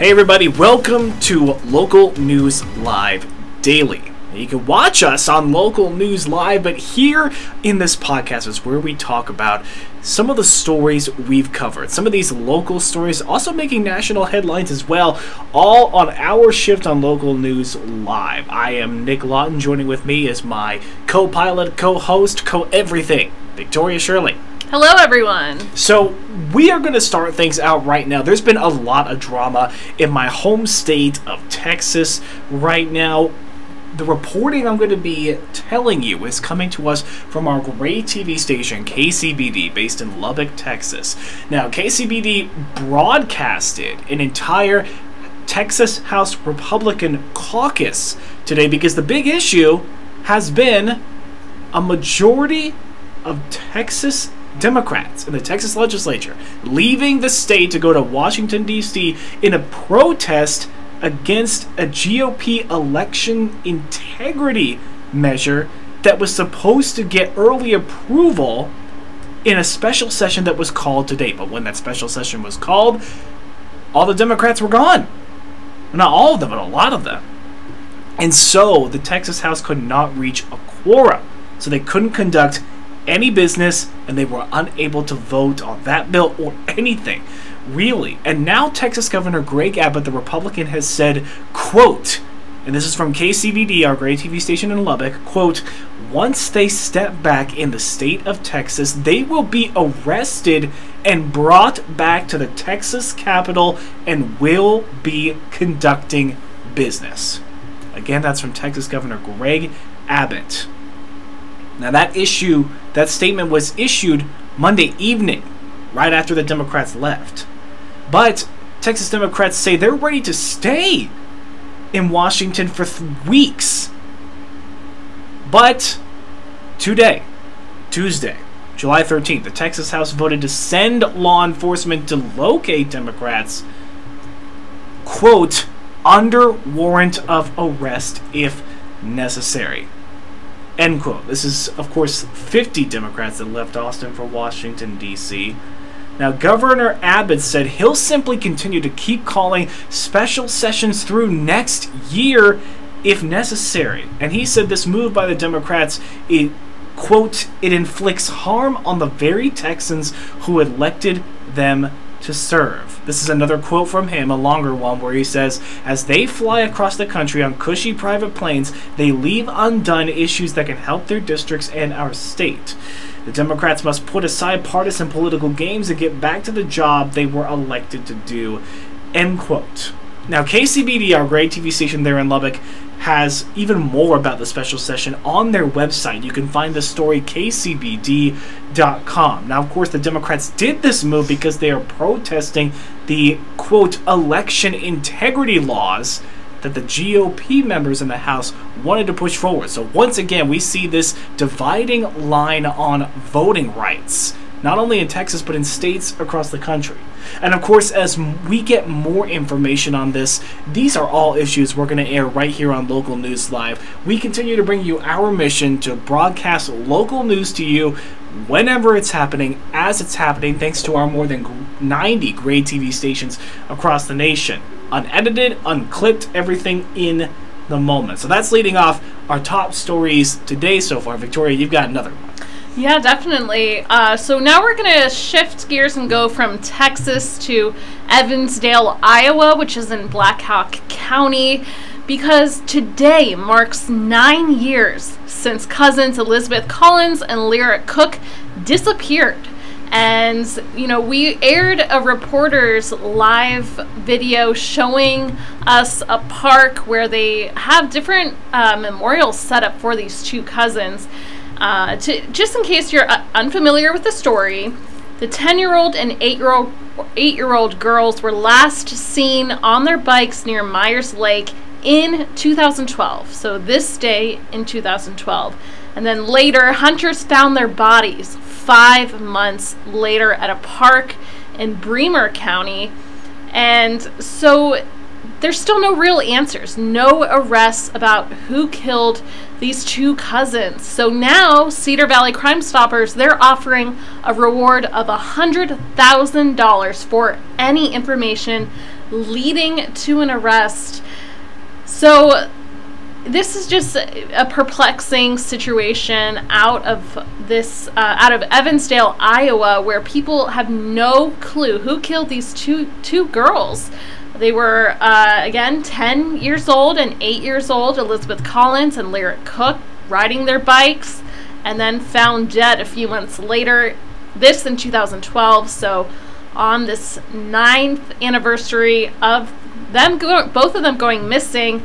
Hey, everybody, welcome to Local News Live Daily. You can watch us on Local News Live, but here in this podcast is where we talk about some of the stories we've covered. Some of these local stories also making national headlines as well, all on our shift on Local News Live. I am Nick Lawton. Joining with me is my co pilot, co host, co everything, Victoria Shirley. Hello, everyone. So, we are going to start things out right now. There's been a lot of drama in my home state of Texas right now. The reporting I'm going to be telling you is coming to us from our great TV station, KCBD, based in Lubbock, Texas. Now, KCBD broadcasted an entire Texas House Republican caucus today because the big issue has been a majority of Texas Democrats in the Texas legislature leaving the state to go to Washington, D.C. in a protest against a GOP election integrity measure that was supposed to get early approval in a special session that was called today. But when that special session was called, all the Democrats were gone. Not all of them, but a lot of them. And so the Texas House could not reach a quorum. So they couldn't conduct any business and they were unable to vote on that bill or anything. Really. And now texas governor greg abbott the republican has said quote and this is from kcbd our great tv station in lubbock quote once they step back in the state of texas they will be arrested and brought back to the texas capitol and will be conducting business. Again that's from texas governor greg abbott now, that issue, that statement was issued Monday evening, right after the Democrats left. But Texas Democrats say they're ready to stay in Washington for th- weeks. But today, Tuesday, July 13th, the Texas House voted to send law enforcement to locate Democrats, quote, under warrant of arrest if necessary. End quote. This is, of course, 50 Democrats that left Austin for Washington, D.C. Now, Governor Abbott said he'll simply continue to keep calling special sessions through next year if necessary. And he said this move by the Democrats, it, quote, it inflicts harm on the very Texans who elected them to serve. This is another quote from him, a longer one, where he says, As they fly across the country on cushy private planes, they leave undone issues that can help their districts and our state. The Democrats must put aside partisan political games and get back to the job they were elected to do. End quote. Now, KCBD, our great TV station there in Lubbock, has even more about the special session on their website. You can find the story kcbd.com. Now, of course, the Democrats did this move because they are protesting the quote election integrity laws that the GOP members in the House wanted to push forward. So, once again, we see this dividing line on voting rights, not only in Texas, but in states across the country. And of course, as we get more information on this, these are all issues we're going to air right here on Local News Live. We continue to bring you our mission to broadcast local news to you whenever it's happening, as it's happening, thanks to our more than 90 great TV stations across the nation. Unedited, unclipped, everything in the moment. So that's leading off our top stories today so far. Victoria, you've got another one. Yeah, definitely. Uh, so now we're going to shift gears and go from Texas to Evansdale, Iowa, which is in Black Hawk County, because today marks nine years since cousins Elizabeth Collins and Lyric Cook disappeared. And, you know, we aired a reporter's live video showing us a park where they have different uh, memorials set up for these two cousins. Uh, to, just in case you're uh, unfamiliar with the story, the 10-year-old and 8-year-old 8-year-old girls were last seen on their bikes near Meyers Lake in 2012. So this day in 2012. And then later, hunters found their bodies 5 months later at a park in Bremer County. And so there's still no real answers, no arrests about who killed these two cousins. So now Cedar Valley Crime Stoppers, they're offering a reward of $100,000 for any information leading to an arrest. So, this is just a perplexing situation out of this uh, out of Evansdale, Iowa, where people have no clue who killed these two two girls. They were uh, again 10 years old and 8 years old, Elizabeth Collins and Lyric Cook, riding their bikes, and then found dead a few months later. This in 2012. So, on this ninth anniversary of them, go- both of them going missing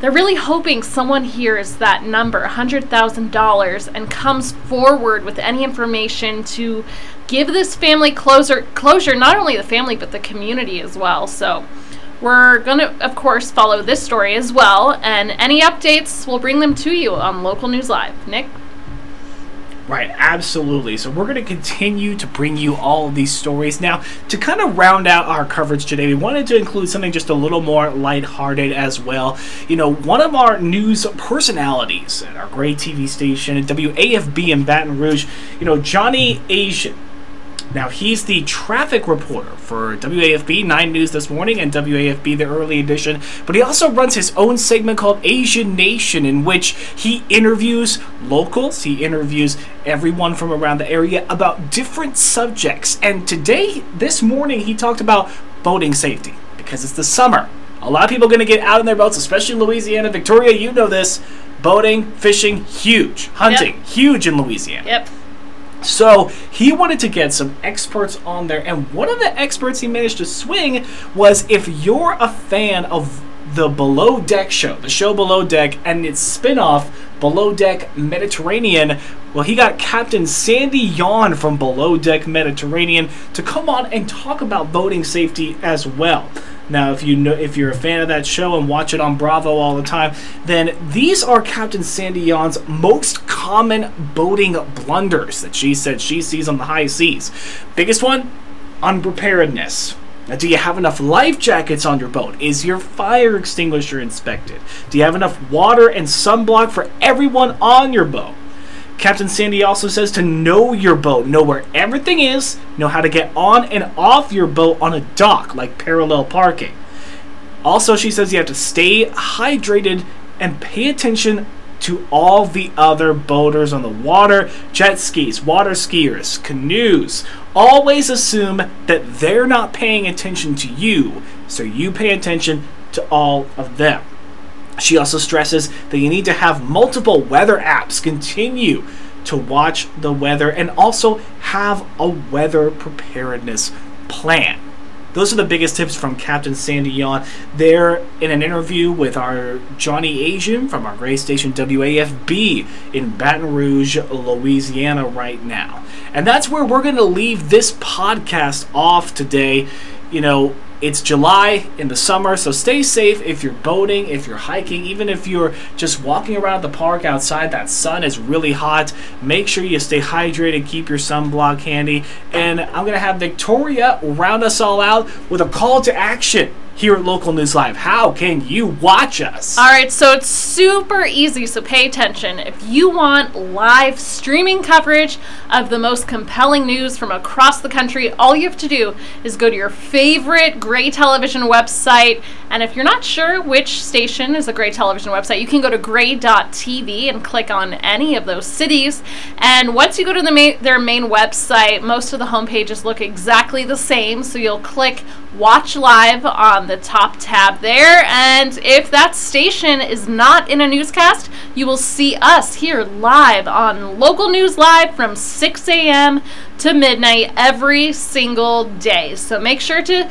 they're really hoping someone hears that number, $100,000, and comes forward with any information to give this family closure, closure, not only the family, but the community as well. So we're going to, of course, follow this story as well, and any updates, we'll bring them to you on Local News Live. Nick? Right, absolutely. So we're going to continue to bring you all of these stories. Now, to kind of round out our coverage today, we wanted to include something just a little more lighthearted as well. You know, one of our news personalities at our great TV station WAFB in Baton Rouge, you know, Johnny Asian now, he's the traffic reporter for WAFB 9 News this morning and WAFB the early edition, but he also runs his own segment called Asian Nation, in which he interviews locals, he interviews everyone from around the area about different subjects. And today, this morning, he talked about boating safety because it's the summer. A lot of people are going to get out in their boats, especially Louisiana. Victoria, you know this. Boating, fishing, huge. Hunting, yep. huge in Louisiana. Yep. So he wanted to get some experts on there, and one of the experts he managed to swing was if you're a fan of the Below Deck show, the show Below Deck, and its spin off, Below Deck Mediterranean. Well, he got Captain Sandy Yawn from Below Deck Mediterranean to come on and talk about boating safety as well. Now, if you know if you're a fan of that show and watch it on Bravo all the time, then these are Captain Sandy Yawn's most common boating blunders that she said she sees on the high seas. Biggest one, unpreparedness. Now, do you have enough life jackets on your boat? Is your fire extinguisher inspected? Do you have enough water and sunblock for everyone on your boat? Captain Sandy also says to know your boat, know where everything is, know how to get on and off your boat on a dock, like parallel parking. Also, she says you have to stay hydrated and pay attention to all the other boaters on the water jet skis, water skiers, canoes. Always assume that they're not paying attention to you, so you pay attention to all of them. She also stresses that you need to have multiple weather apps continue to watch the weather and also have a weather preparedness plan. Those are the biggest tips from Captain Sandy Yawn. They're in an interview with our Johnny Asian from our Gray Station WAFB in Baton Rouge, Louisiana, right now. And that's where we're going to leave this podcast off today. You know, it's July in the summer, so stay safe if you're boating, if you're hiking, even if you're just walking around the park outside. That sun is really hot. Make sure you stay hydrated, keep your sunblock handy. And I'm going to have Victoria round us all out with a call to action here at Local News Live. How can you watch us? All right, so it's super easy, so pay attention. If you want live streaming coverage of the most compelling news from across the country, all you have to do is go to your favorite Gray Television website. And if you're not sure which station is a Gray Television website, you can go to gray.tv and click on any of those cities. And once you go to the main, their main website, most of the homepages look exactly the same. So you'll click watch live on the top tab there. And if that station is not in a newscast, you will see us here live on Local News Live from 6 a.m. to midnight every single day. So make sure to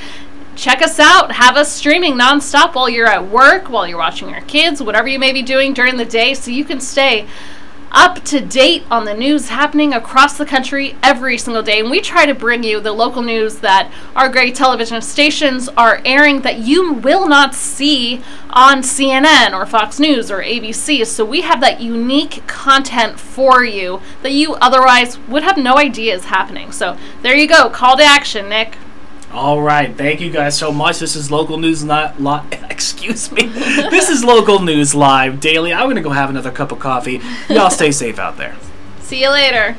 check us out. Have us streaming nonstop while you're at work, while you're watching your kids, whatever you may be doing during the day, so you can stay up to date on the news happening across the country every single day. And we try to bring you the local news that our great television stations are airing that you will not see on CNN or Fox News or ABC. So we have that unique content for you that you otherwise would have no idea is happening. So there you go. Call to action, Nick. All right, thank you guys so much. This is local news, not lot. Excuse me. this is local news live daily. I'm gonna go have another cup of coffee. Y'all stay safe out there. See you later.